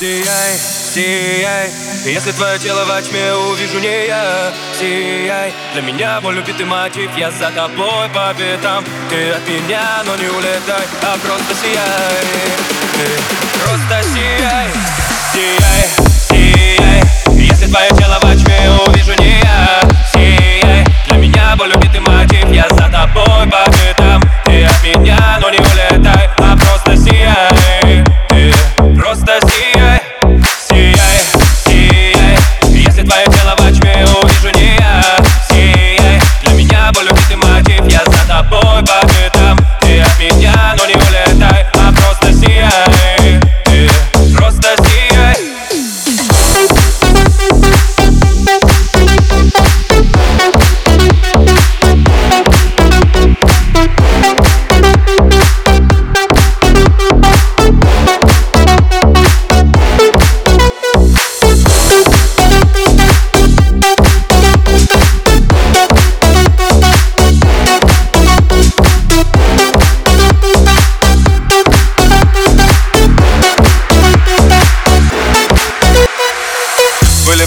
Сияй, сияй. Если твое тело во тьме увижу не я. Сияй. Для меня мой любитый мотив Я за тобой по пятам. Ты от меня, но не улетай А просто сияй. Ты просто сияй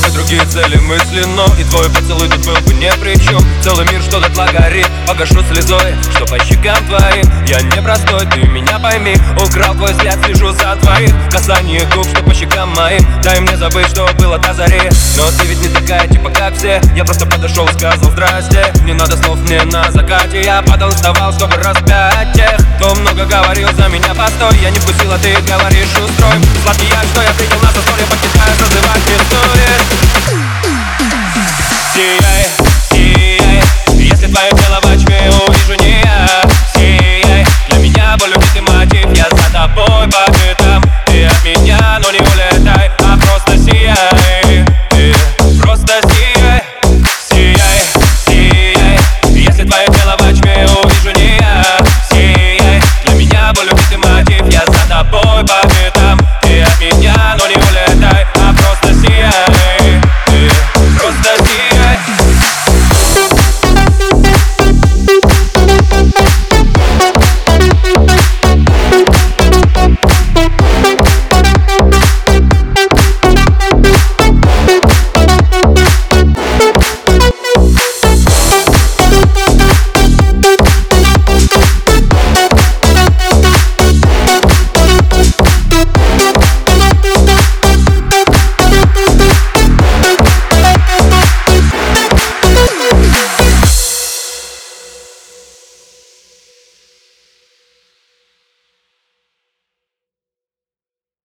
Бы другие цели мысли, но И твой поцелуй тут был бы ни при чем Целый мир что дотла горит Погашу слезой, что по щекам твоим. Я непростой, ты меня пойми. Украл твой взгляд, слежу за твоих Касание губ, что по щекам моим. Дай мне забыть, что было до зари. Но ты ведь не такая, типа как все. Я просто подошел, сказал здрасте Не надо слов мне на закате. Я падал, вставал, чтобы распять тех Кто много говорил за меня, постой Я не вкусила, ты говоришь, boy, my girl.